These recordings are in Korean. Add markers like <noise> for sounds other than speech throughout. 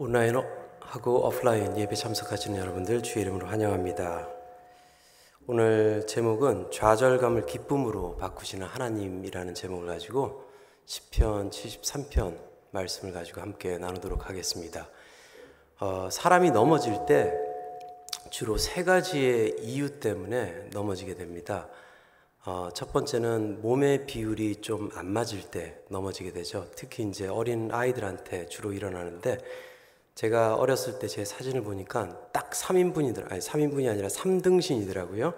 온라인하고 오프라인 예배 참석하시는 여러분들 주의 이름으로 환영합니다. 오늘 제목은 좌절감을 기쁨으로 바꾸시는 하나님이라는 제목을 가지고 10편 73편 말씀을 가지고 함께 나누도록 하겠습니다. 어, 사람이 넘어질 때 주로 세 가지의 이유 때문에 넘어지게 됩니다. 어, 첫 번째는 몸의 비율이 좀 안 맞을 때 넘어지게 되죠. 특히 이제 어린 아이들한테 주로 일어나는데 제가 어렸을 때 제 사진을 보니까 딱 3인분이더라. 아니 3인분이 아니라 3등신이더라고요.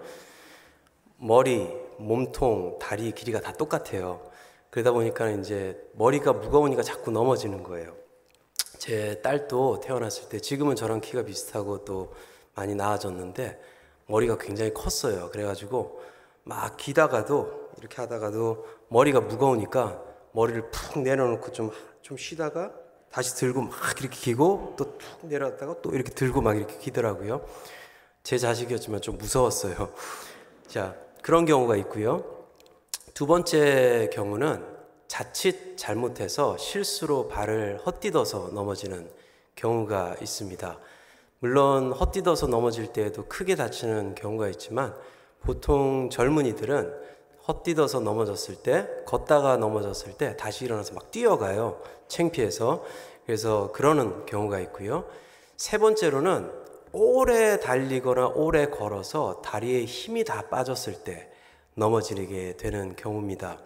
머리, 몸통, 다리 길이가 다 똑같아요. 그러다 보니까 이제 머리가 무거우니까 자꾸 넘어지는 거예요. 제 딸도 태어났을 때 지금은 저랑 키가 비슷하고 또 많이 나아졌는데 머리가 굉장히 컸어요. 그래가지고 막 기다가도 이렇게 하다가도 머리가 무거우니까 머리를 푹 내려놓고 좀, 좀 쉬다가 다시 들고 막 이렇게 기고 또 툭 내려갔다가 또 이렇게 들고 막 이렇게 기더라고요. 제 자식이었지만 좀 무서웠어요. <laughs> 자, 그런 경우가 있고요. 두 번째 경우는 자칫 잘못해서 실수로 발을 헛디뎌서 넘어지는 경우가 있습니다. 물론 헛디뎌서 넘어질 때에도 크게 다치는 경우가 있지만 보통 젊은이들은 헛디뎌서 넘어졌을 때, 걷다가 넘어졌을 때 다시 일어나서 막 뛰어가요. 창피해서. 그래서 그러는 경우가 있고요. 세 번째로는 오래 달리거나 오래 걸어서 다리에 힘이 다 빠졌을 때 넘어지게 되는 경우입니다.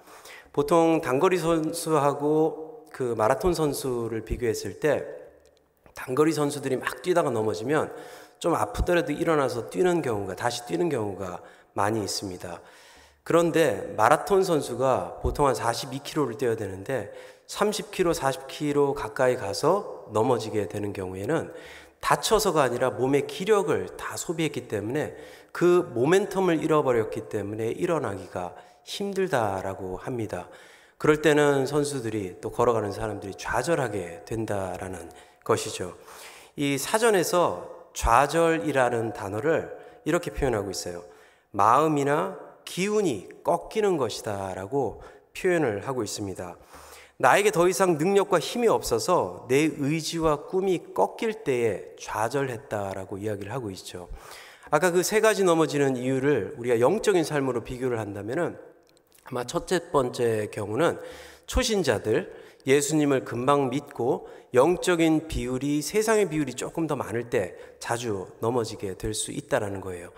보통 단거리 선수하고 그 마라톤 선수를 비교했을 때 단거리 선수들이 막 뛰다가 넘어지면 좀 아프더라도 일어나서 뛰는 경우가 다시 뛰는 경우가 많이 있습니다. 그런데 마라톤 선수가 보통 한 42km를 뛰어야 되는데 30km, 40km 가까이 가서 넘어지게 되는 경우에는 다쳐서가 아니라 몸의 기력을 다 소비했기 때문에 그 모멘텀을 잃어버렸기 때문에 일어나기가 힘들다라고 합니다. 그럴 때는 선수들이 또 걸어가는 사람들이 좌절하게 된다라는 것이죠. 이 사전에서 좌절이라는 단어를 이렇게 표현하고 있어요. 마음이나 기운이 꺾이는 것이다 라고 표현을 하고 있습니다. 나에게 더 이상 능력과 힘이 없어서 내 의지와 꿈이 꺾일 때에 좌절했다라고 이야기를 하고 있죠. 아까 그 세 가지 넘어지는 이유를 우리가 영적인 삶으로 비교를 한다면은 아마 첫째 번째 경우는 초신자들 예수님을 금방 믿고 영적인 비율이 세상의 비율이 조금 더 많을 때 자주 넘어지게 될 수 있다라는 거예요.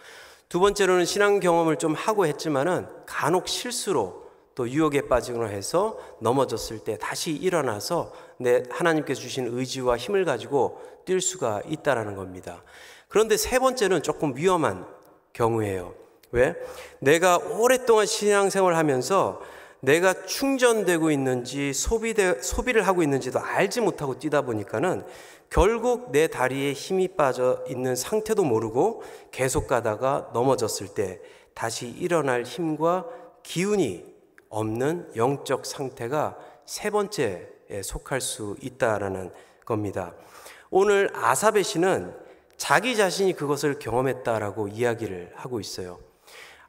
두 번째로는 신앙 경험을 좀 하고 했지만은 간혹 실수로 또 유혹에 빠지거나 해서 넘어졌을 때 다시 일어나서 내 하나님께서 주신 의지와 힘을 가지고 뛸 수가 있다라는 겁니다. 그런데 세 번째는 조금 위험한 경우예요. 왜? 내가 오랫동안 신앙생활 하면서 내가 충전되고 있는지 소비되, 소비를 하고 있는지도 알지 못하고 뛰다 보니까는 결국 내 다리에 힘이 빠져 있는 상태도 모르고 계속 가다가 넘어졌을 때 다시 일어날 힘과 기운이 없는 영적 상태가 세 번째에 속할 수 있다라는 겁니다. 오늘 아사베 씨는 자기 자신이 그것을 경험했다라고 이야기를 하고 있어요.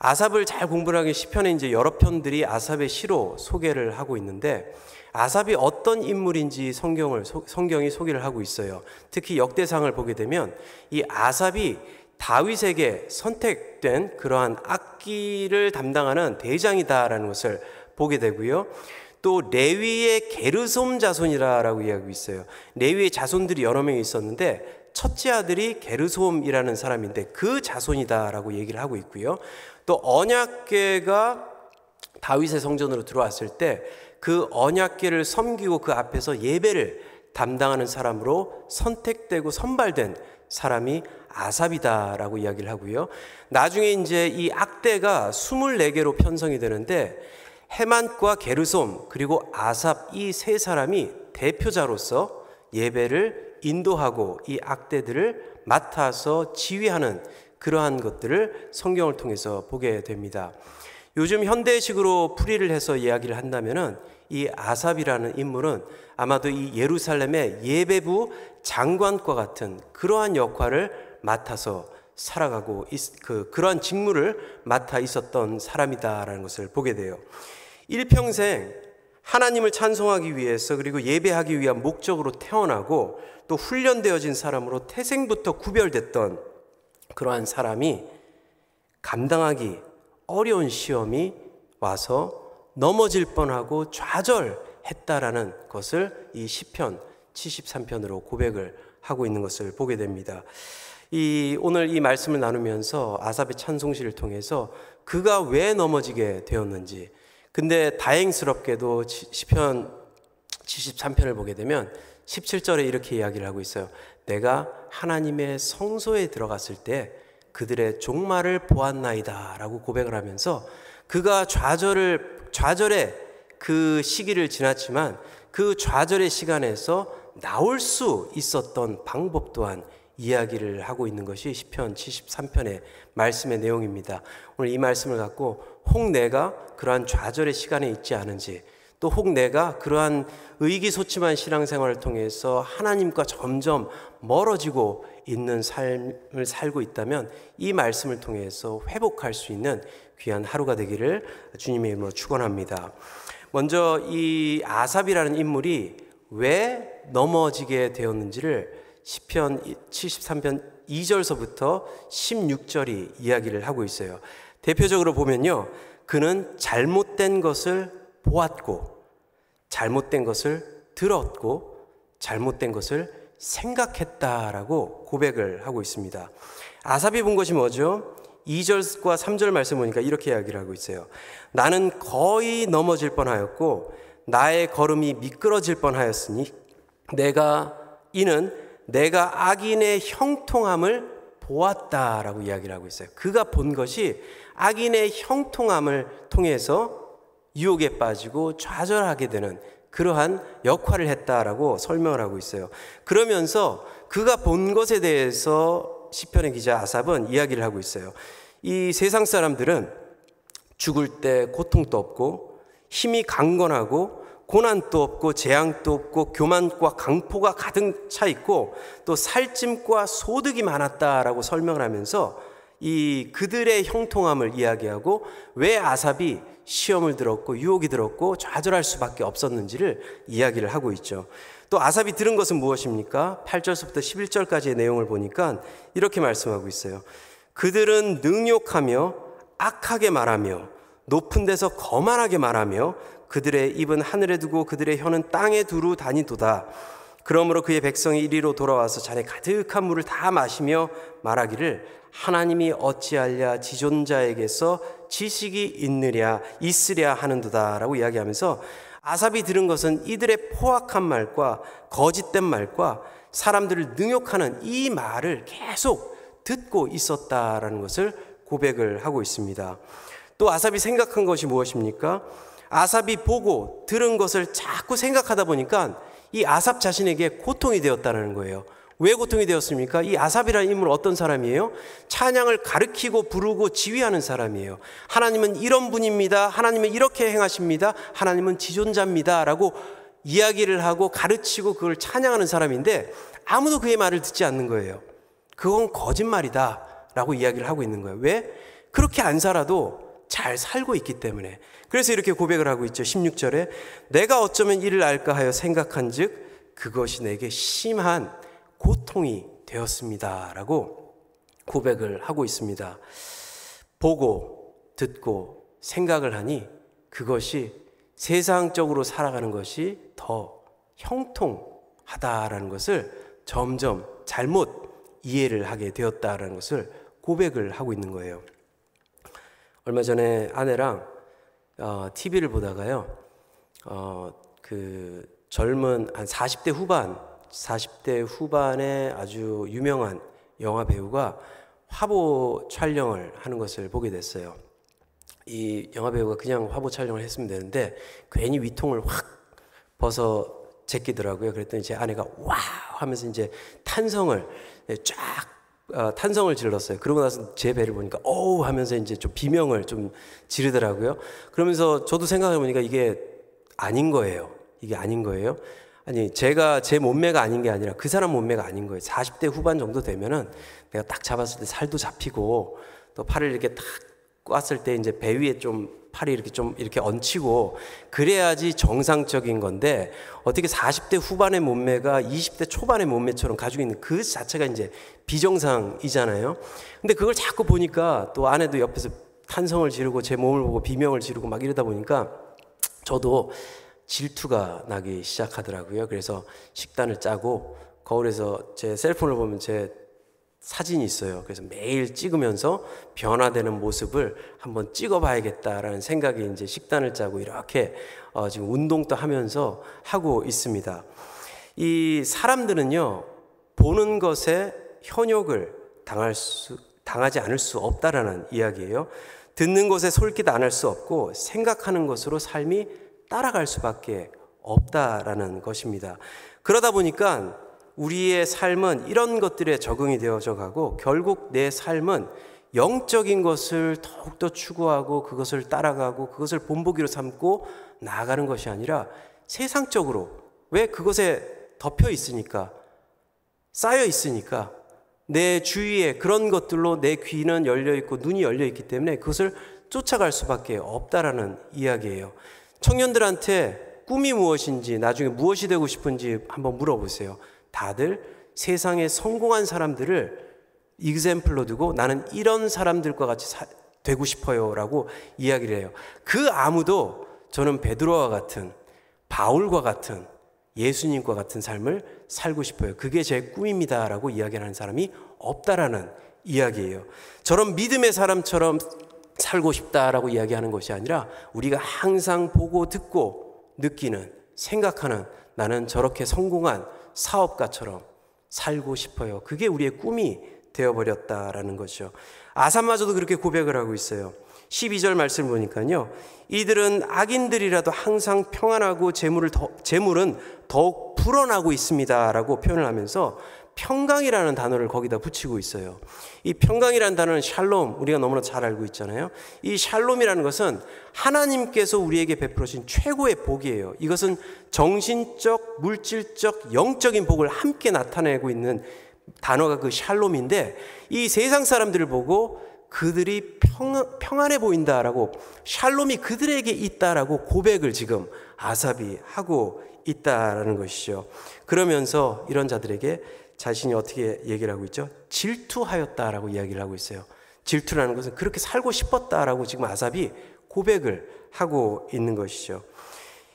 아삽을 잘 공부를 하기 시편에 이제 여러 편들이 아삽의 시로 소개를 하고 있는데 아삽이 어떤 인물인지 성경을 성경이 소개를 하고 있어요. 특히 역대상을 보게 되면 이 아삽이 다윗에게 선택된 그러한 악기를 담당하는 대장이다라는 것을 보게 되고요. 또 레위의 게르솜 자손이라고 이야기하고 있어요. 레위의 자손들이 여러 명이 있었는데 첫째 아들이 게르솜이라는 사람인데 그 자손이다라고 얘기를 하고 있고요. 또 언약궤가 다윗의 성전으로 들어왔을 때 그 언약계를 섬기고 그 앞에서 예배를 담당하는 사람으로 선택되고 선발된 사람이 아삽이다라고 이야기를 하고요. 나중에 이제 이 악대가 24개로 편성이 되는데 해만과 게르솜 그리고 아삽 이 세 사람이 대표자로서 예배를 인도하고 이 악대들을 맡아서 지휘하는 그러한 것들을 성경을 통해서 보게 됩니다. 요즘 현대식으로 풀이를 해서 이야기를 한다면은 이 아삽이라는 인물은 아마도 이 예루살렘의 예배부 장관과 같은 그러한 역할을 맡아서 살아가고 있, 그 그러한 직무를 맡아 있었던 사람이다라는 것을 보게 돼요. 일평생 하나님을 찬송하기 위해서 그리고 예배하기 위한 목적으로 태어나고 또 훈련되어진 사람으로 태생부터 구별됐던 그러한 사람이 감당하기 어려운 시험이 와서 넘어질 뻔하고 좌절했다라는 것을 이 시편 73편으로 고백을 하고 있는 것을 보게 됩니다. 이 오늘 이 말씀을 나누면서 아삽의 찬송시를 통해서 그가 왜 넘어지게 되었는지 근데 다행스럽게도 시편 73편을 보게 되면 17절에 이렇게 이야기를 하고 있어요. 내가 하나님의 성소에 들어갔을 때 그들의 종말을 보았나이다 라고 고백을 하면서 그가 좌절을, 좌절의 그 시기를 지났지만 그 좌절의 시간에서 나올 수 있었던 방법 또한 이야기를 하고 있는 것이 시편 73편의 말씀의 내용입니다. 오늘 이 말씀을 갖고 혹 내가 그러한 좌절의 시간에 있지 않은지 또 혹 내가 그러한 의기소침한 신앙생활을 통해서 하나님과 점점 멀어지고 있는 삶을 살고 있다면 이 말씀을 통해서 회복할 수 있는 귀한 하루가 되기를 주님의 이름으로 축원합니다. 먼저 이 아삽이라는 인물이 왜 넘어지게 되었는지를 시편 73편 2절서부터 16절이 이야기를 하고 있어요. 대표적으로 보면요. 그는 잘못된 것을 보았고 잘못된 것을 들었고 잘못된 것을 생각했다라고 고백을 하고 있습니다. 아삽이 본 것이 뭐죠? 2절과 3절 말씀 보니까 이렇게 이야기를 하고 있어요. 나는 거의 넘어질 뻔하였고 나의 걸음이 미끄러질 뻔하였으니 내가 이는 내가 악인의 형통함을 보았다라고 이야기를 하고 있어요. 그가 본 것이 악인의 형통함을 통해서 유혹에 빠지고 좌절하게 되는 그러한 역할을 했다라고 설명을 하고 있어요. 그러면서 그가 본 것에 대해서 시편의 기자 아삽은 이야기를 하고 있어요. 이 세상 사람들은 죽을 때 고통도 없고 힘이 강건하고 고난도 없고 재앙도 없고 교만과 강포가 가득 차 있고 또 살찜과 소득이 많았다라고 설명을 하면서 이 그들의 형통함을 이야기하고 왜 아삽이 시험을 들었고 유혹이 들었고 좌절할 수밖에 없었는지를 이야기를 하고 있죠. 또 아삽이 들은 것은 무엇입니까? 8절부터 11절까지의 내용을 보니까 이렇게 말씀하고 있어요. 그들은 능욕하며 악하게 말하며 높은 데서 거만하게 말하며 그들의 입은 하늘에 두고 그들의 혀는 땅에 두루 다니도다. 그러므로 그의 백성이 이리로 돌아와서 잔에 가득한 물을 다 마시며 말하기를 하나님이 어찌하랴 지존자에게서 지식이 있느랴 있으랴 하는도다라고 이야기하면서 아삽이 들은 것은 이들의 포악한 말과 거짓된 말과 사람들을 능욕하는 이 말을 계속 듣고 있었다라는 것을 고백을 하고 있습니다. 또 아삽이 생각한 것이 무엇입니까? 아삽이 보고 들은 것을 자꾸 생각하다 보니까 이 아삽 자신에게 고통이 되었다는 거예요. 왜 고통이 되었습니까? 이 아삽이라는 인물은 어떤 사람이에요? 찬양을 가르키고 부르고 지휘하는 사람이에요. 하나님은 이런 분입니다. 하나님은 이렇게 행하십니다. 하나님은 지존자입니다. 라고 이야기를 하고 가르치고 그걸 찬양하는 사람인데 아무도 그의 말을 듣지 않는 거예요. 그건 거짓말이다. 라고 이야기를 하고 있는 거예요. 왜? 그렇게 안 살아도 잘 살고 있기 때문에. 그래서 이렇게 고백을 하고 있죠. 16절에 내가 어쩌면 이를 알까 하여 생각한 즉 그것이 내게 심한 고통이 되었습니다. 라고 고백을 하고 있습니다. 보고, 듣고, 생각을 하니 그것이 세상적으로 살아가는 것이 더 형통하다라는 것을 점점 잘못 이해를 하게 되었다라는 것을 고백을 하고 있는 거예요. 얼마 전에 아내랑 어, TV를 보다가요, 어, 그 젊은 한 40대 후반 40대 후반에 아주 유명한 영화 배우가 화보 촬영을 하는 것을 보게 됐어요. 이 영화 배우가 그냥 화보 촬영을 했으면 되는데 괜히 위통을 확 벗어 제끼더라고요. 그랬더니 제 아내가 와 하면서 이제 탄성을 쫙 어, 탄성을 질렀어요. 그러고 나서 제 배를 보니까 어우 하면서 이제 좀 비명을 좀 지르더라고요. 그러면서 저도 생각해 보니까 이게 아닌 거예요. 이게 아닌 거예요. 아니, 제가 제 몸매가 아닌 게 아니라 그 사람 몸매가 아닌 거예요. 40대 후반 정도 되면은 내가 딱 잡았을 때 살도 잡히고 또 팔을 이렇게 딱 꽈을 때 이제 배 위에 좀 팔이 이렇게 좀 이렇게 얹히고 그래야지 정상적인 건데 어떻게 40대 후반의 몸매가 20대 초반의 몸매처럼 가지고 있는 그 자체가 이제 비정상이잖아요. 근데 그걸 자꾸 보니까 또 아내도 옆에서 탄성을 지르고 제 몸을 보고 비명을 지르고 막 이러다 보니까 저도 질투가 나기 시작하더라고요. 그래서 식단을 짜고 거울에서 제 셀폰을 보면 제 사진이 있어요. 그래서 매일 찍으면서 변화되는 모습을 한번 찍어봐야겠다라는 생각이 이제 식단을 짜고 이렇게 어 지금 운동도 하면서 하고 있습니다. 이 사람들은요 보는 것에 현욕을 당할 수 당하지 않을 수 없다라는 이야기예요. 듣는 것에 솔깃 안 할 수 없고 생각하는 것으로 삶이 따라갈 수밖에 없다라는 것입니다. 그러다 보니까 우리의 삶은 이런 것들에 적응이 되어져 가고 결국 내 삶은 영적인 것을 더욱더 추구하고 그것을 따라가고 그것을 본보기로 삼고 나아가는 것이 아니라 세상적으로 왜 그것에 덮여 있으니까 쌓여 있으니까 내 주위에 그런 것들로 내 귀는 열려 있고 눈이 열려 있기 때문에 그것을 쫓아갈 수밖에 없다라는 이야기예요. 청년들한테 꿈이 무엇인지 나중에 무엇이 되고 싶은지 한번 물어보세요. 다들 세상에 성공한 사람들을 이그샘플로 두고 나는 이런 사람들과 같이 사, 되고 싶어요라고 이야기를 해요. 그 아무도 저는 베드로와 같은 바울과 같은 예수님과 같은 삶을 살고 싶어요. 그게 제 꿈입니다라고 이야기하는 사람이 없다라는 이야기예요. 저런 믿음의 사람처럼 살고 싶다라고 이야기하는 것이 아니라 우리가 항상 보고 듣고 느끼는 생각하는 나는 저렇게 성공한 사업가처럼 살고 싶어요. 그게 우리의 꿈이 되어버렸다라는 거죠. 아산마저도 그렇게 고백을 하고 있어요. 12절 말씀 보니까요. 이들은 악인들이라도 항상 평안하고 재물을 더, 재물은 더욱 불어나고 있습니다라고 표현을 하면서 평강이라는 단어를 거기다 붙이고 있어요. 이 평강이라는 단어는 샬롬, 우리가 너무나 잘 알고 있잖아요. 이 샬롬이라는 것은 하나님께서 우리에게 베풀어진 최고의 복이에요. 이것은 정신적, 물질적, 영적인 복을 함께 나타내고 있는 단어가 그 샬롬인데 이 세상 사람들을 보고 그들이 평, 평안해 보인다라고 샬롬이 그들에게 있다라고 고백을 지금 아삽이 하고 있다라는 것이죠. 그러면서 이런 자들에게 자신이 어떻게 얘기를 하고 있죠? 질투하였다라고 이야기를 하고 있어요. 질투라는 것은 그렇게 살고 싶었다라고 지금 아삽이 고백을 하고 있는 것이죠.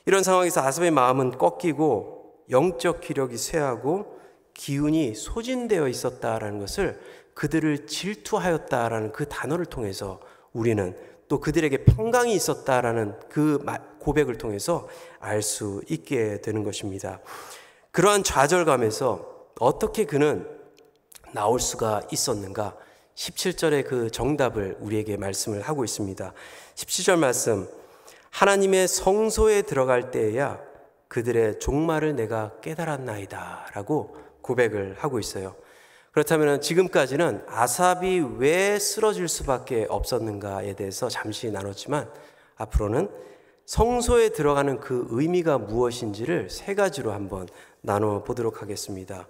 이런 상황에서 아삽의 마음은 꺾이고 영적 기력이 쇠하고 기운이 소진되어 있었다라는 것을 그들을 질투하였다라는 그 단어를 통해서 우리는 또 그들에게 평강이 있었다라는 그 고백을 통해서 알 수 있게 되는 것입니다. 그러한 좌절감에서 어떻게 그는 나올 수가 있었는가? 17절의 그 정답을 우리에게 말씀을 하고 있습니다. 17절 말씀. 하나님의 성소에 들어갈 때에야 그들의 종말을 내가 깨달았나이다. 라고 고백을 하고 있어요. 그렇다면 지금까지는 아삽이 왜 쓰러질 수밖에 없었는가에 대해서 잠시 나눴지만 앞으로는 성소에 들어가는 그 의미가 무엇인지를 세 가지로 한번 나눠 보도록 하겠습니다.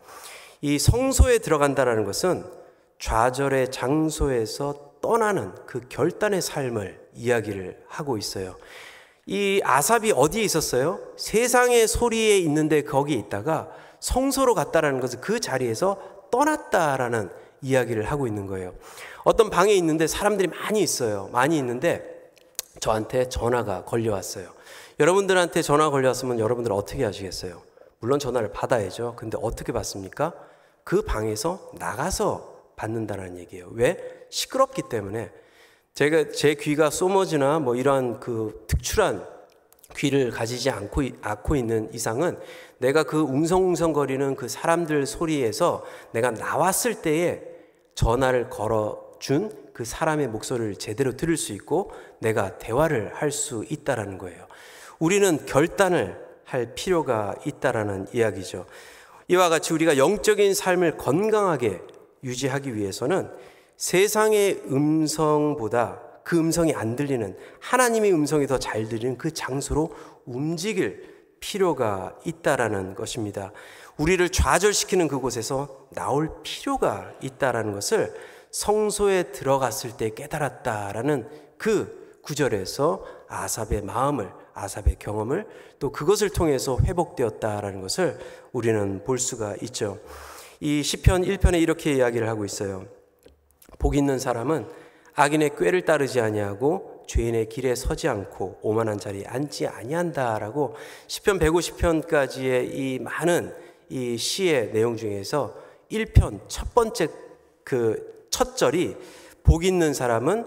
이 성소에 들어간다라는 것은 좌절의 장소에서 떠나는 그 결단의 삶을 이야기를 하고 있어요. 이 아삽이 어디에 있었어요? 세상의 소리에 있는데 거기에 있다가 성소로 갔다라는 것은 그 자리에서 떠났다라는 이야기를 하고 있는 거예요. 어떤 방에 있는데 사람들이 많이 있어요. 많이 있는데 저한테 전화가 걸려왔어요. 여러분들한테 전화 걸려왔으면 여러분들 어떻게 하시겠어요? 물론 전화를 받아야죠. 근데 어떻게 받습니까? 그 방에서 나가서 받는다는 얘기예요. 왜? 시끄럽기 때문에 제가 제 귀가 소머즈나 뭐 이러한 그 특출한 귀를 가지지 않고, 않고 있는 이상은 내가 그 웅성웅성거리는 그 사람들 소리에서 내가 나왔을 때에 전화를 걸어준 그 사람의 목소리를 제대로 들을 수 있고 내가 대화를 할 수 있다라는 거예요. 우리는 결단을 할 필요가 있다라는 이야기죠. 이와 같이 우리가 영적인 삶을 건강하게 유지하기 위해서는 세상의 음성보다 그 음성이 안 들리는 하나님의 음성이 더 잘 들리는 그 장소로 움직일 필요가 있다라는 것입니다. 우리를 좌절시키는 그곳에서 나올 필요가 있다라는 것을 성소에 들어갔을 때 깨달았다라는 그 구절에서 아삽의 마음을 아삽의 경험을 또 그것을 통해서 회복되었다라는 것을 우리는 볼 수가 있죠. 이 시편 1편에 이렇게 이야기를 하고 있어요. 복 있는 사람은 악인의 꾀를 따르지 아니하고 죄인의 길에 서지 않고 오만한 자리에 앉지 아니한다라고 시편 150편까지의 이 많은 이 시의 내용 중에서 1편 첫 번째 그 첫 절이 복 있는 사람은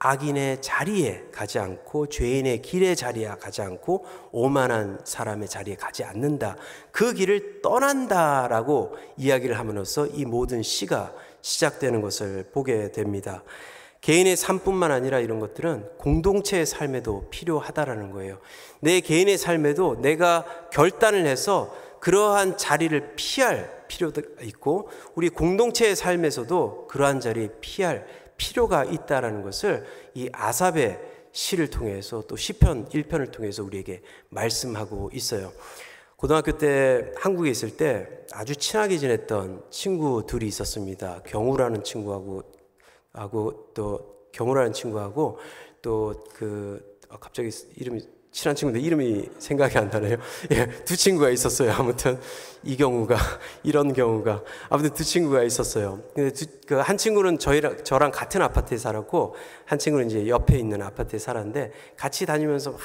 악인의 자리에 가지 않고 죄인의 길의 자리에 가지 않고 오만한 사람의 자리에 가지 않는다. 그 길을 떠난다라고 이야기를 함으로써 이 모든 시가 시작되는 것을 보게 됩니다. 개인의 삶뿐만 아니라 이런 것들은 공동체의 삶에도 필요하다라는 거예요. 내 개인의 삶에도 내가 결단을 해서 그러한 자리를 피할 필요도 있고 우리 공동체의 삶에서도 그러한 자리 피할 필요가 있다라는 것을 이 아삽의 시를 통해서 또 시편 1편을 통해서 우리에게 말씀하고 있어요. 고등학교 때 한국에 있을 때 아주 친하게 지냈던 친구 둘이 있었습니다. 경우라는 친구하고 하고 또 경우라는 친구하고 또그 아, 갑자기 이름이 친한 친구인데 이름이 생각이 안 나네요. <laughs> 예, 두 친구가 있었어요. 아무튼 이 경우가 이런 경우가 아무튼 두 친구가 있었어요. 근데 그한 친구는 저희랑 저랑 같은 아파트에 살았고 한 친구는 이제 옆에 있는 아파트에 살았는데 같이 다니면서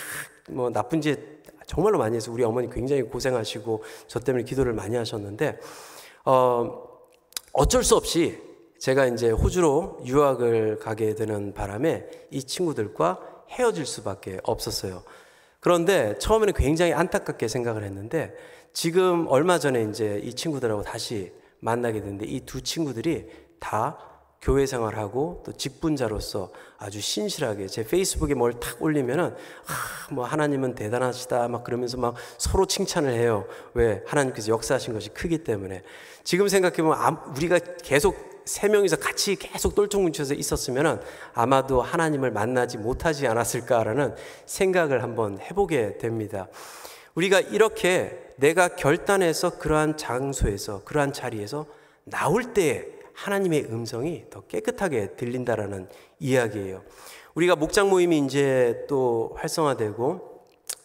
뭐 나쁜 짓 정말로 많이 해서 우리 어머니 굉장히 고생하시고 저 때문에 기도를 많이 하셨는데 어 어쩔 수 없이 제가 이제 호주로 유학을 가게 되는 바람에 이 친구들과 헤어질 수밖에 없었어요. 그런데 처음에는 굉장히 안타깝게 생각을 했는데 지금 얼마 전에 이제 이 친구들하고 다시 만나게 됐는데 이 두 친구들이 다 교회 생활하고 또 직분자로서 아주 신실하게 제 페이스북에 뭘 탁 올리면은 아, 뭐 하나님은 대단하시다 막 그러면서 막 서로 칭찬을 해요. 왜 하나님께서 역사하신 것이 크기 때문에 지금 생각해 보면 우리가 계속 세 명이서 같이 계속 똘뚱뭉쳐서 있었으면 아마도 하나님을 만나지 못하지 않았을까라는 생각을 한번 해보게 됩니다. 우리가 이렇게 내가 결단해서 그러한 장소에서 그러한 자리에서 나올 때 하나님의 음성이 더 깨끗하게 들린다라는 이야기예요. 우리가 목장 모임이 이제 또 활성화되고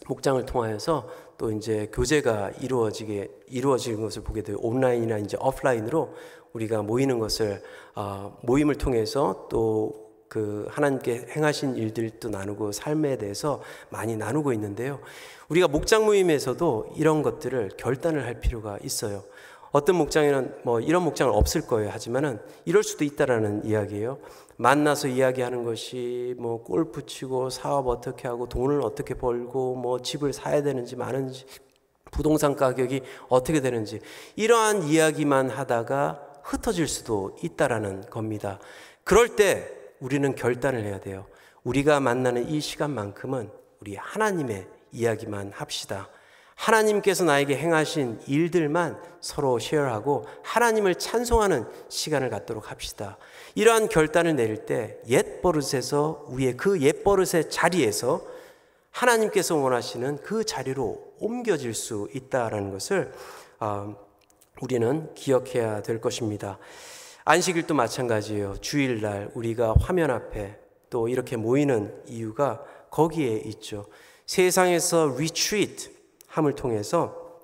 목장을 통하여서 또 이제 교제가 이루어지게 이루어지는 것을 보게 돼요. 온라인이나 이제 오프라인으로 우리가 모이는 것을 어, 모임을 통해서 또 그 하나님께 행하신 일들도 나누고 삶에 대해서 많이 나누고 있는데요. 우리가 목장 모임에서도 이런 것들을 결단을 할 필요가 있어요. 어떤 목장에는 뭐 이런 목장은 없을 거예요. 하지만은 이럴 수도 있다라는 이야기예요. 만나서 이야기하는 것이 뭐 골프 치고 사업 어떻게 하고 돈을 어떻게 벌고 뭐 집을 사야 되는지 많은지 부동산 가격이 어떻게 되는지 이러한 이야기만 하다가 흩어질 수도 있다라는 겁니다. 그럴 때 우리는 결단을 해야 돼요. 우리가 만나는 이 시간만큼은 우리 하나님의 이야기만 합시다. 하나님께서 나에게 행하신 일들만 서로 쉐어하고 하나님을 찬송하는 시간을 갖도록 합시다. 이러한 결단을 내릴 때 옛 버릇에서 위에 그 옛 버릇의 자리에서 하나님께서 원하시는 그 자리로 옮겨질 수 있다라는 것을 어, 우리는 기억해야 될 것입니다. 안식일도 마찬가지예요. 주일날 우리가 화면 앞에 또 이렇게 모이는 이유가 거기에 있죠. 세상에서 retreat 함을 통해서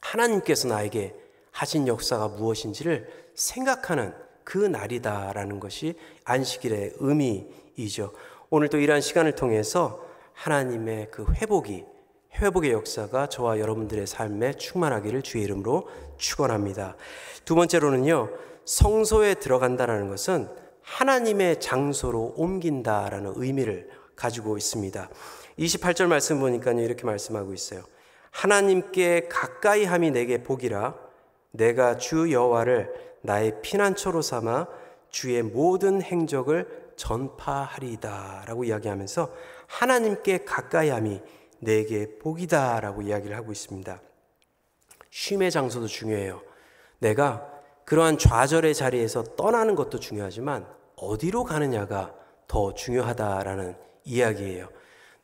하나님께서 나에게 하신 역사가 무엇인지를 생각하는 그 날이다라는 것이 안식일의 의미이죠. 오늘 또 이러한 시간을 통해서 하나님의 그 회복이 회복의 역사가 저와 여러분들의 삶에 충만하기를 주의 이름으로 축원합니다. 두 번째로는요. 성소에 들어간다라는 것은 하나님의 장소로 옮긴다라는 의미를 가지고 있습니다. 28절 말씀 보니까요. 이렇게 말씀하고 있어요. 하나님께 가까이 함이 내게 복이라 내가 주 여호와를 나의 피난처로 삼아 주의 모든 행적을 전파하리다라고 이야기하면서 하나님께 가까이 함이 내게 복이다 라고 이야기를 하고 있습니다. 쉼의 장소도 중요해요. 내가 그러한 좌절의 자리에서 떠나는 것도 중요하지만 어디로 가느냐가 더 중요하다라는 이야기예요.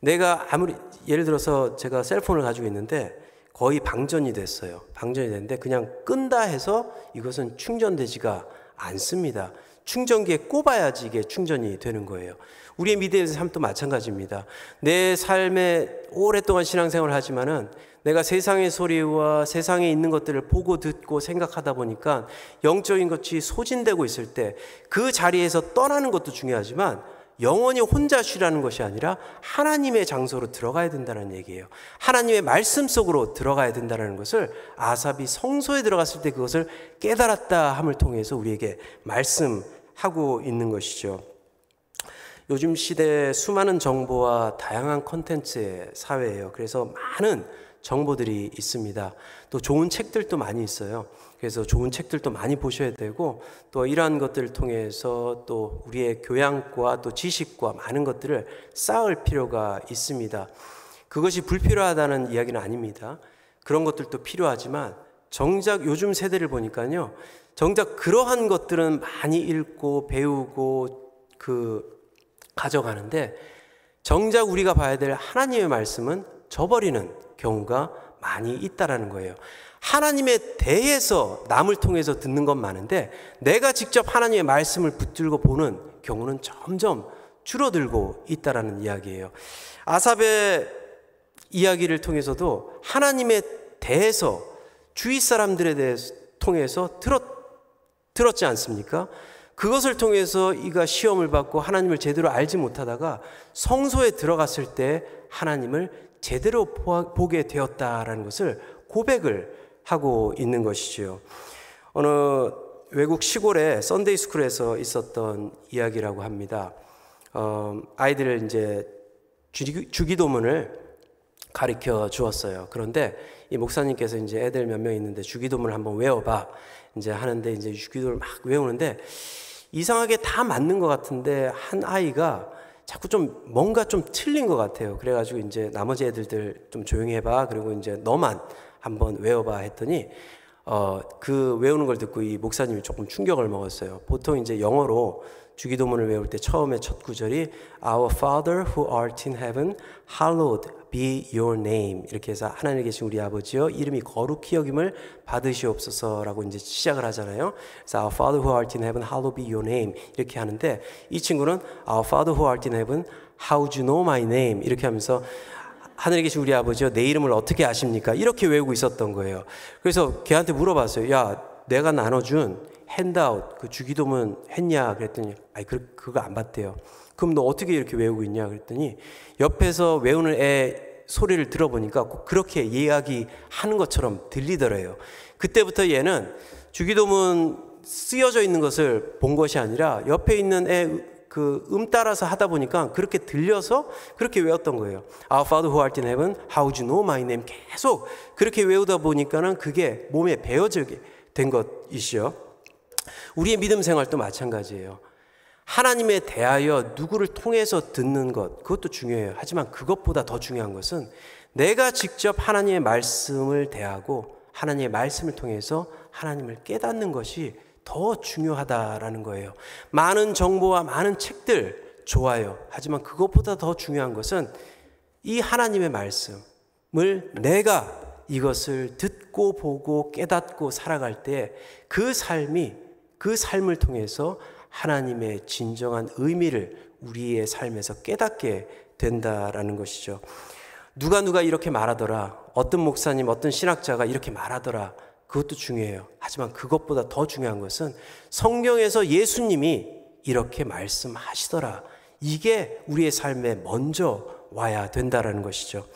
내가 아무리 예를 들어서 제가 셀폰을 가지고 있는데 거의 방전이 됐어요. 방전이 됐는데 그냥 끈다 해서 이것은 충전되지가 않습니다. 충전기에 꼽아야지 이게 충전이 되는 거예요. 우리의 믿음의 삶도 마찬가지입니다. 내 삶에 오랫동안 신앙생활을 하지만은 내가 세상의 소리와 세상에 있는 것들을 보고 듣고 생각하다 보니까 영적인 것이 소진되고 있을 때 그 자리에서 떠나는 것도 중요하지만 영원히 혼자 쉬라는 것이 아니라 하나님의 장소로 들어가야 된다는 얘기예요. 하나님의 말씀 속으로 들어가야 된다는 것을 아삽이 성소에 들어갔을 때 그것을 깨달았다 함을 통해서 우리에게 말씀하고 있는 것이죠. 요즘 시대 수많은 정보와 다양한 컨텐츠의 사회예요. 그래서 많은 정보들이 있습니다. 또 좋은 책들도 많이 있어요. 그래서 좋은 책들도 많이 보셔야 되고 또 이러한 것들을 통해서 또 우리의 교양과 또 지식과 많은 것들을 쌓을 필요가 있습니다. 그것이 불필요하다는 이야기는 아닙니다. 그런 것들도 필요하지만 정작 요즘 세대를 보니까요. 정작 그러한 것들은 많이 읽고 배우고 그 가져가는데 정작 우리가 봐야 될 하나님의 말씀은 저버리는 경우가 많이 있다라는 거예요. 하나님에 대해서 남을 통해서 듣는 건 많은데 내가 직접 하나님의 말씀을 붙들고 보는 경우는 점점 줄어들고 있다라는 이야기예요. 아삽의 이야기를 통해서도 하나님에 대해서 주위 사람들에 대해서 통해서 들었 들었지 않습니까? 그것을 통해서 이가 시험을 받고 하나님을 제대로 알지 못하다가 성소에 들어갔을 때 하나님을 제대로 보게 되었다라는 것을 고백을 하고 있는 것이지요. 어느 외국 시골의 Sunday school에서 있었던 이야기라고 합니다. 어, 아이들을 이제 주기도문을 가르쳐 주었어요. 그런데 이 목사님께서 이제 애들 몇 명 있는데 주기도문을 한번 외워봐. 이제 하는데 이제 주기도를 막 외우는데 이상하게 다 맞는 것 같은데 한 아이가 자꾸 좀 뭔가 좀 틀린 것 같아요. 그래가지고 이제 나머지 애들들 좀 조용히 해봐. 그리고 이제 너만 한번 외워봐 했더니 어, 그 외우는 걸 듣고 이 목사님이 조금 충격을 먹었어요. 보통 이제 영어로 주기도문을 외울 때 처음에 첫 구절이 Our Father who art in heaven, hallowed be your name. 이렇게 해서 하나님 계신 우리 아버지여 이름이 거룩히 여김을 받으시옵소서라고 이제 시작을 하잖아요. 그래서 Our Father who art in heaven, hallowed be your name. 이렇게 하는데 이 친구는 Our Father who art in heaven, how do you know my name? 이렇게 하면서 하늘에 계신 우리 아버지여 내 이름을 어떻게 아십니까? 이렇게 외우고 있었던 거예요. 그래서 걔한테 물어봤어요. 야, 내가 나눠준 핸드아웃 그 주기도문 했냐 그랬더니 아이 그 그거 안 봤대요. 그럼 너 어떻게 이렇게 외우고 있냐 그랬더니 옆에서 외우는 애 소리를 들어보니까 꼭 그렇게 이야기하는 것처럼 들리더래요. 그때부터 얘는 주기도문 쓰여져 있는 것을 본 것이 아니라 옆에 있는 애 그 음 따라서 하다 보니까 그렇게 들려서 그렇게 외웠던 거예요. Our Father who art in heaven, how do you know my name? 계속 그렇게 외우다 보니까는 그게 몸에 배어지게 된 것이죠. 우리의 믿음 생활도 마찬가지예요. 하나님에 대하여 누구를 통해서 듣는 것, 그것도 중요해요. 하지만 그것보다 더 중요한 것은 내가 직접 하나님의 말씀을 대하고 하나님의 말씀을 통해서 하나님을 깨닫는 것이 더 중요하다라는 거예요. 많은 정보와 많은 책들 좋아요. 하지만 그것보다 더 중요한 것은 이 하나님의 말씀을 내가 이것을 듣고 보고 깨닫고 살아갈 때 그 삶이 그 삶을 통해서 하나님의 진정한 의미를 우리의 삶에서 깨닫게 된다라는 것이죠. 누가 누가 이렇게 말하더라. 어떤 목사님, 어떤 신학자가 이렇게 말하더라. 그것도 중요해요. 하지만 그것보다 더 중요한 것은 성경에서 예수님이 이렇게 말씀하시더라. 이게 우리의 삶에 먼저 와야 된다라는 것이죠.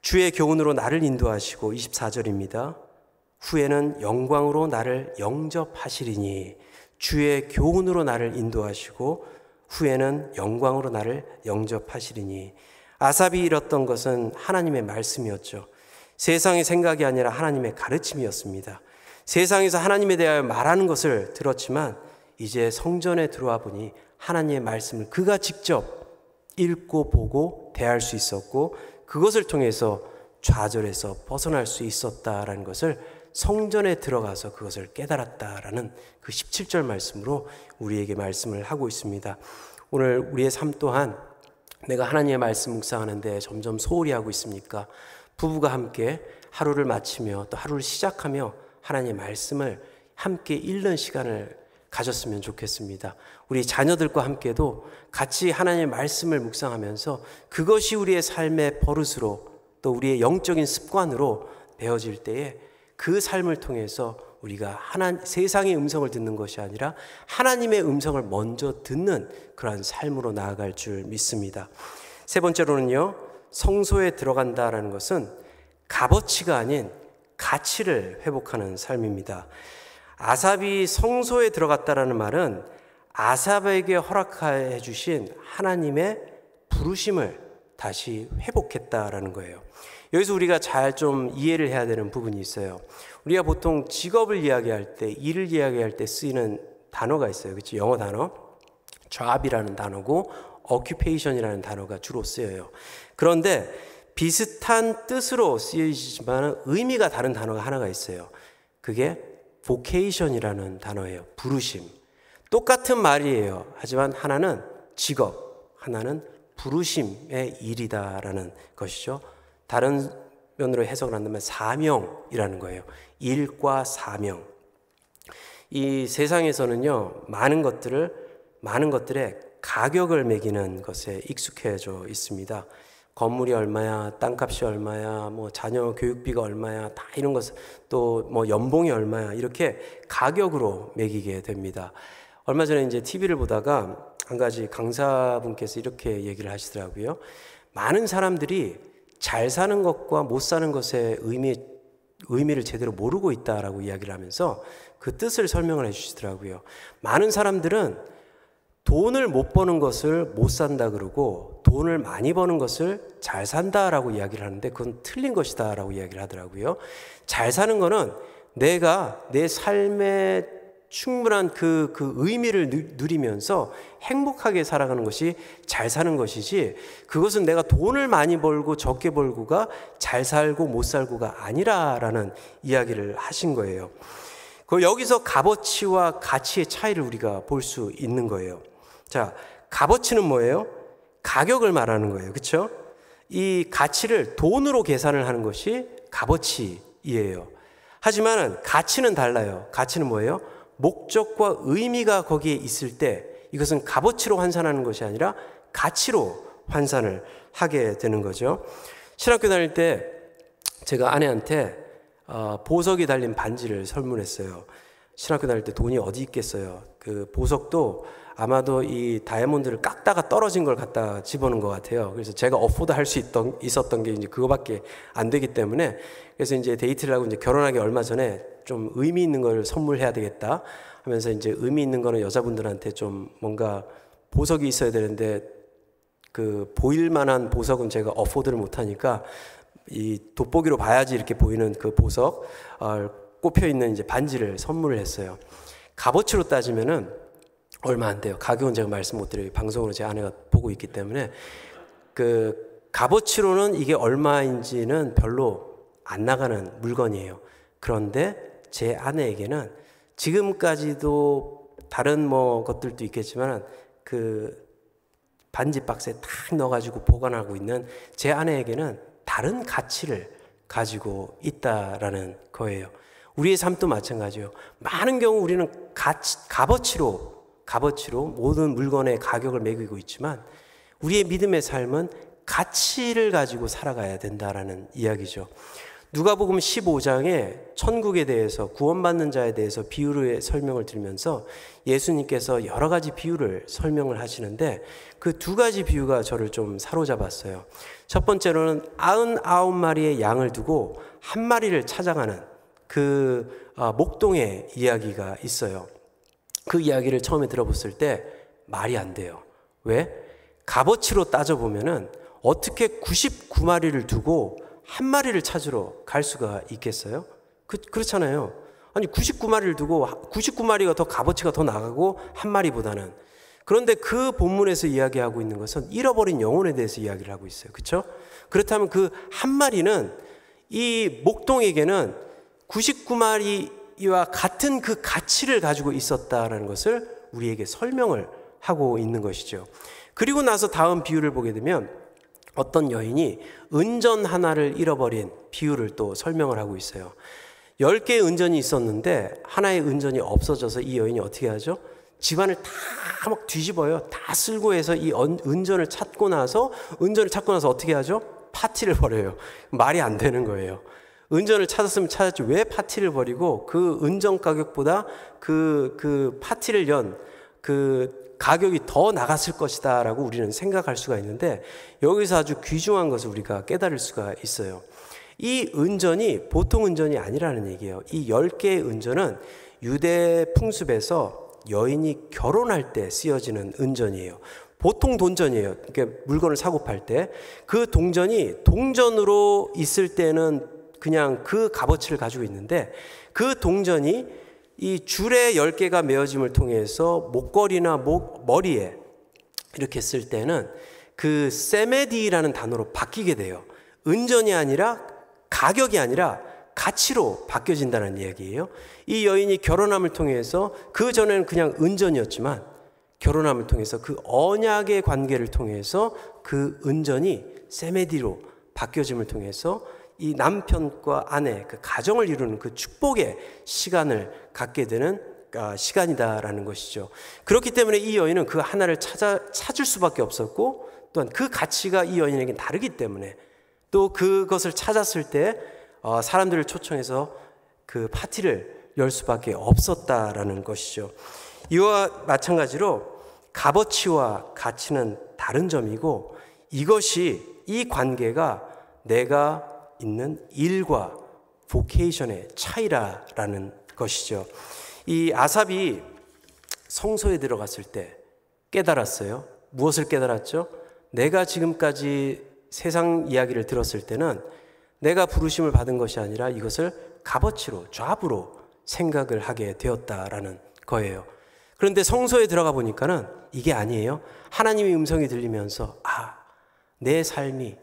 주의 교훈으로 나를 인도하시고 24절입니다. 후에는 영광으로 나를 영접하시리니 주의 교훈으로 나를 인도하시고 후에는 영광으로 나를 영접하시리니 아삽이 잃었던 것은 하나님의 말씀이었죠. 세상의 생각이 아니라 하나님의 가르침이었습니다. 세상에서 하나님에 대하여 말하는 것을 들었지만 이제 성전에 들어와 보니 하나님의 말씀을 그가 직접 읽고 보고 대할 수 있었고 그것을 통해서 좌절에서 벗어날 수 있었다라는 것을 성전에 들어가서 그것을 깨달았다라는 그 17절 말씀으로 우리에게 말씀을 하고 있습니다. 오늘 우리의 삶 또한 내가 하나님의 말씀 묵상하는데 점점 소홀히 하고 있습니까? 부부가 함께 하루를 마치며 또 하루를 시작하며 하나님의 말씀을 함께 읽는 시간을 가졌으면 좋겠습니다. 우리 자녀들과 함께도 같이 하나님의 말씀을 묵상하면서 그것이 우리의 삶의 버릇으로 또 우리의 영적인 습관으로 배워질 때에 그 삶을 통해서 우리가 하나 세상의 음성을 듣는 것이 아니라 하나님의 음성을 먼저 듣는 그러한 삶으로 나아갈 줄 믿습니다. 세 번째로는요. 성소에 들어간다라는 것은 값어치가 아닌 가치를 회복하는 삶입니다. 아삽이 성소에 들어갔다라는 말은 아삽에게 허락해 주신 하나님의 부르심을 다시 회복했다라는 거예요. 여기서 우리가 잘 좀 이해를 해야 되는 부분이 있어요. 우리가 보통 직업을 이야기할 때, 일을 이야기할 때 쓰이는 단어가 있어요. 그렇지? 영어 단어. job이라는 단어고 occupation이라는 단어가 주로 쓰여요. 그런데 비슷한 뜻으로 쓰여지지만 의미가 다른 단어가 하나가 있어요. 그게 vocation이라는 단어예요. 부르심. 똑같은 말이에요. 하지만 하나는 직업, 하나는 부르심의 일이다라는 것이죠. 다른 면으로 해석을 한다면 사명이라는 거예요. 일과 사명. 이 세상에서는요, 많은 것들을, 많은 것들에 가격을 매기는 것에 익숙해져 있습니다. 건물이 얼마야, 땅값이 얼마야, 뭐 자녀 교육비가 얼마야, 다 이런 것, 또 뭐 연봉이 얼마야, 이렇게 가격으로 매기게 됩니다. 얼마 전에 이제 TV를 보다가 한 가지 강사분께서 이렇게 얘기를 하시더라고요. 많은 사람들이 잘 사는 것과 못 사는 것의 의미, 의미를 제대로 모르고 있다라고 이야기를 하면서 그 뜻을 설명을 해 주시더라고요. 많은 사람들은 돈을 못 버는 것을 못 산다 그러고 돈을 많이 버는 것을 잘 산다라고 이야기를 하는데 그건 틀린 것이다라고 이야기를 하더라고요. 잘 사는 거는 내가 내 삶의 충분한 그, 그 의미를 누리면서 행복하게 살아가는 것이 잘 사는 것이지 그것은 내가 돈을 많이 벌고 적게 벌고가 잘 살고 못 살고가 아니라라는 이야기를 하신 거예요. 그 여기서 값어치와 가치의 차이를 우리가 볼 수 있는 거예요. 자, 값어치는 뭐예요? 가격을 말하는 거예요. 그렇죠? 이 가치를 돈으로 계산을 하는 것이 값어치이에요. 하지만 가치는 달라요. 가치는 뭐예요? 목적과 의미가 거기에 있을 때 이것은 값어치로 환산하는 것이 아니라 가치로 환산을 하게 되는 거죠. 신학교 다닐 때 제가 아내한테 어, 보석이 달린 반지를 선물했어요. 신학교 다닐 때 돈이 어디 있겠어요. 그 보석도 아마도 이 다이아몬드를 깎다가 떨어진 걸 갖다 집어넣은 것 같아요. 그래서 제가 어포드 할수 있었던 게 이제 그거밖에 안 되기 때문에 그래서 이제 데이트를 하고 이제 결혼하기 얼마 전에 좀 의미 있는 걸 선물해야 되겠다 하면서 이제 의미 있는 거는 여자분들한테 좀 뭔가 보석이 있어야 되는데 그 보일 만한 보석은 제가 어포드를 못 하니까 이 돋보기로 봐야지 이렇게 보이는 그 보석 어, 꼽혀 있는 이제 반지를 선물을 했어요. 값어치로 따지면은 얼마 안 돼요. 가격은 제가 말씀 못 드려요. 방송으로 제 아내가 보고 있기 때문에 그 값어치로는 이게 얼마인지는 별로 안 나가는 물건이에요. 그런데 제 아내에게는 지금까지도 다른 뭐 것들도 있겠지만 그 반지 박스에 탁 넣어가지고 보관하고 있는 제 아내에게는 다른 가치를 가지고 있다라는 거예요. 우리의 삶도 마찬가지예요. 많은 경우 우리는 가치, 값어치로, 값어치로 모든 물건의 가격을 매기고 있지만 우리의 믿음의 삶은 가치를 가지고 살아가야 된다라는 이야기죠. 누가복음 15장에 천국에 대해서 구원받는 자에 대해서 비유를 설명을 드리면서 예수님께서 여러 가지 비유를 설명을 하시는데 그 두 가지 비유가 저를 좀 사로잡았어요. 첫 번째로는 아흔아홉 마리의 양을 두고 한 마리를 찾아가는 그 아, 목동의 이야기가 있어요. 그 이야기를 처음에 들어봤을 때 말이 안 돼요. 왜? 값어치로 따져보면은 어떻게 99마리를 두고 한 마리를 찾으러 갈 수가 있겠어요? 그, 그렇잖아요. 아니, 99마리를 두고 99마리가 더 값어치가 더 나가고 한 마리보다는. 그런데 그 본문에서 이야기하고 있는 것은 잃어버린 영혼에 대해서 이야기를 하고 있어요. 그렇죠? 그렇다면 그 한 마리는 이 목동에게는 99마리 와 같은 그 가치를 가지고 있었다라는 것을 우리에게 설명을 하고 있는 것이죠. 그리고 나서 다음 비유를 보게 되면 어떤 여인이 은전 하나를 잃어버린 비유를 또 설명을 하고 있어요. 10개의 은전이 있었는데 하나의 은전이 없어져서 이 여인이 어떻게 하죠? 집안을 다 막 뒤집어요. 다 쓸고 해서 이 은전을 찾고 나서 은전을 찾고 나서 어떻게 하죠? 파티를 <laughs> 벌여요. 말이 안 되는 거예요. 은전을 찾았으면 찾았지 왜 파티를 벌이고 그 은전 가격보다 그, 그 파티를 연 그 가격이 더 나갔을 것이다 라고 우리는 생각할 수가 있는데 여기서 아주 귀중한 것을 우리가 깨달을 수가 있어요. 이 은전이 보통 은전이 아니라는 얘기예요. 이 10개의 은전은 유대 풍습에서 여인이 결혼할 때 쓰여지는 은전이에요. 보통 돈전이에요. 그러니까 물건을 사고 팔 때. 그 동전이 동전으로 있을 때는 그냥 그 값어치를 가지고 있는데 그 동전이 이 줄에 10개가 메어짐을 통해서 목걸이나 목, 머리에 이렇게 쓸 때는 그 세메디라는 단어로 바뀌게 돼요. 은전이 아니라 가격이 아니라 가치로 바뀌어진다는 이야기예요. 이 여인이 결혼함을 통해서 그 전에는 그냥 은전이었지만 결혼함을 통해서 그 언약의 관계를 통해서 그 은전이 세메디로 바뀌어짐을 통해서 이 남편과 아내 그 가정을 이루는 그 축복의 시간을 갖게 되는 아, 시간이다라는 것이죠. 그렇기 때문에 이 여인은 그 하나를 찾아 찾을 수밖에 없었고 또한 그 가치가 이 여인에게 다르기 때문에 또 그것을 찾았을 때 어, 사람들을 초청해서 그 파티를 열 수밖에 없었다라는 것이죠. 이와 마찬가지로 값어치와 가치는 다른 점이고 이것이 이 관계가 내가 있는 일과 보케이션의 차이라라는 것이죠. 이 아삽이 성소에 들어갔을 때 깨달았어요. 무엇을 깨달았죠? 내가 지금까지 세상 이야기를 들었을 때는 내가 부르심을 받은 것이 아니라 이것을 값어치로, 좌부로 생각을 하게 되었다라는 거예요. 그런데 성소에 들어가 보니까는 이게 아니에요. 하나님의 음성이 들리면서, 아, 내 삶이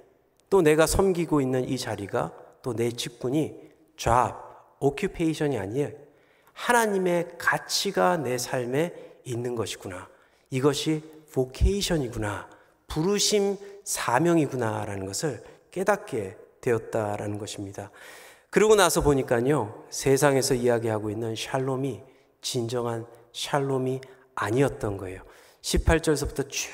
또 내가 섬기고 있는 이 자리가 또 내 직분이 job, occupation이 아니에요. 하나님의 가치가 내 삶에 있는 것이구나. 이것이 vocation이구나. 부르심 사명이구나라는 것을 깨닫게 되었다라는 것입니다. 그러고 나서 보니까요, 세상에서 이야기하고 있는 샬롬이 진정한 샬롬이 아니었던 거예요. 18절에서부터 쭉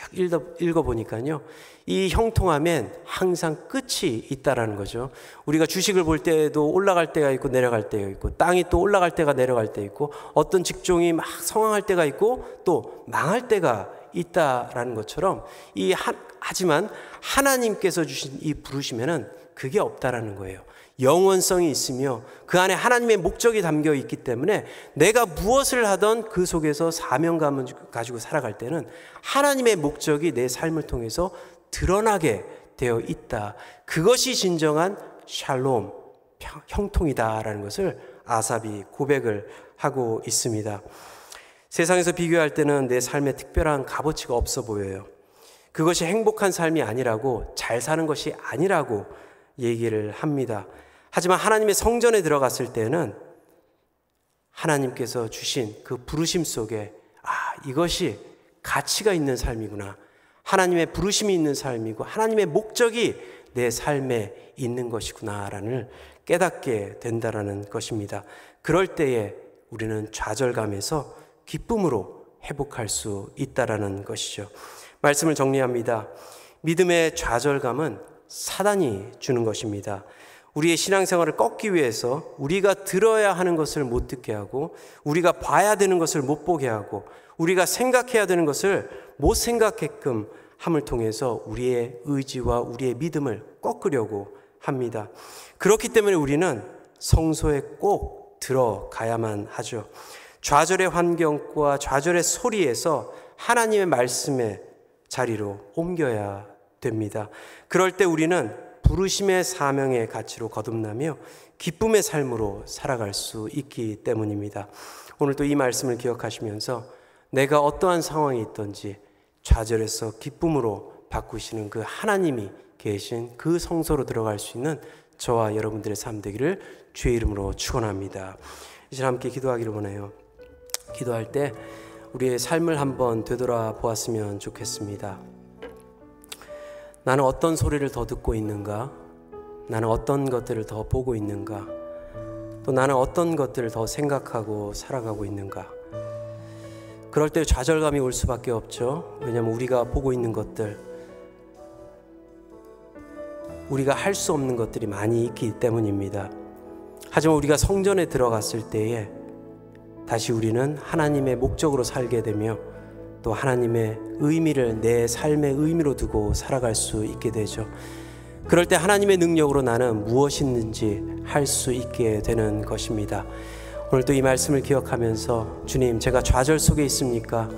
읽어 보니까요. 이 형통함엔 항상 끝이 있다라는 거죠. 우리가 주식을 볼 때도 올라갈 때가 있고 내려갈 때가 있고 땅이 또 올라갈 때가 내려갈 때 있고 어떤 직종이 막 성황할 때가 있고 또 망할 때가 있다라는 것처럼 이 한, 하지만 하나님께서 주신 이 부르심에는 그게 없다라는 거예요. 영원성이 있으며 그 안에 하나님의 목적이 담겨 있기 때문에 내가 무엇을 하던 그 속에서 사명감을 가지고 살아갈 때는 하나님의 목적이 내 삶을 통해서 드러나게 되어 있다. 그것이 진정한 샬롬, 형통이다라는 것을 아삽이 고백을 하고 있습니다. 세상에서 비교할 때는 내 삶에 특별한 값어치가 없어 보여요. 그것이 행복한 삶이 아니라고 잘 사는 것이 아니라고 얘기를 합니다. 하지만 하나님의 성전에 들어갔을 때는 하나님께서 주신 그 부르심 속에 아, 이것이 가치가 있는 삶이구나. 하나님의 부르심이 있는 삶이고 하나님의 목적이 내 삶에 있는 것이구나라는 깨닫게 된다라는 것입니다. 그럴 때에 우리는 좌절감에서 기쁨으로 회복할 수 있다라는 것이죠. 말씀을 정리합니다. 믿음의 좌절감은 사단이 주는 것입니다. 우리의 신앙생활을 꺾기 위해서 우리가 들어야 하는 것을 못 듣게 하고 우리가 봐야 되는 것을 못 보게 하고 우리가 생각해야 되는 것을 못 생각게끔 함을 통해서 우리의 의지와 우리의 믿음을 꺾으려고 합니다. 그렇기 때문에 우리는 성소에 꼭 들어가야만 하죠. 좌절의 환경과 좌절의 소리에서 하나님의 말씀의 자리로 옮겨야 됩니다. 그럴 때 우리는 부르심의 사명의 가치로 거듭나며 기쁨의 삶으로 살아갈 수 있기 때문입니다. 오늘 또이 말씀을 기억하시면서 내가 어떠한 상황이 있든지 좌절에서 기쁨으로 바꾸시는 그 하나님이 계신 그 성소로 들어갈 수 있는 저와 여러분들의 삶 되기를 주의 이름으로 축원합니다. 이제 함께 기도하기를 원해요. 기도할 때 우리의 삶을 한번 되돌아 보았으면 좋겠습니다. 나는 어떤 소리를 더 듣고 있는가? 나는 어떤 것들을 더 보고 있는가? 또 나는 어떤 것들을 더 생각하고 살아가고 있는가? 그럴 때 좌절감이 올 수밖에 없죠. 왜냐하면 우리가 보고 있는 것들, 우리가 할 수 없는 것들이 많이 있기 때문입니다. 하지만 우리가 성전에 들어갔을 때에 다시 우리는 하나님의 목적으로 살게 되며 또 하나님의 의미를 내 삶의 의미로 두고 살아갈 수 있게 되죠. 그럴 때 하나님의 능력으로 나는 무엇이든지 할 수 있게 되는 것입니다. 오늘도 이 말씀을 기억하면서 주님, 제가 좌절 속에 있습니까?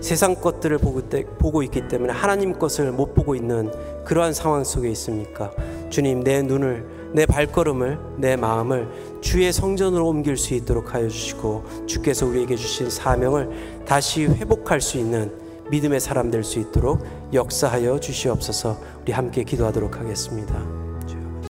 세상 것들을 보고, 있기 때문에 하나님 것을 못 보고 있는 그러한 상황 속에 있습니까? 주님, 내 눈을, 내 발걸음을, 내 마음을 주의 성전으로 옮길 수 있도록 하여 주시고 주께서 우리에게 주신 사명을 다시 회복할 수 있는 믿음의 사람 될 수 있도록 역사하여 주시옵소서 우리 함께 기도하도록 하겠습니다.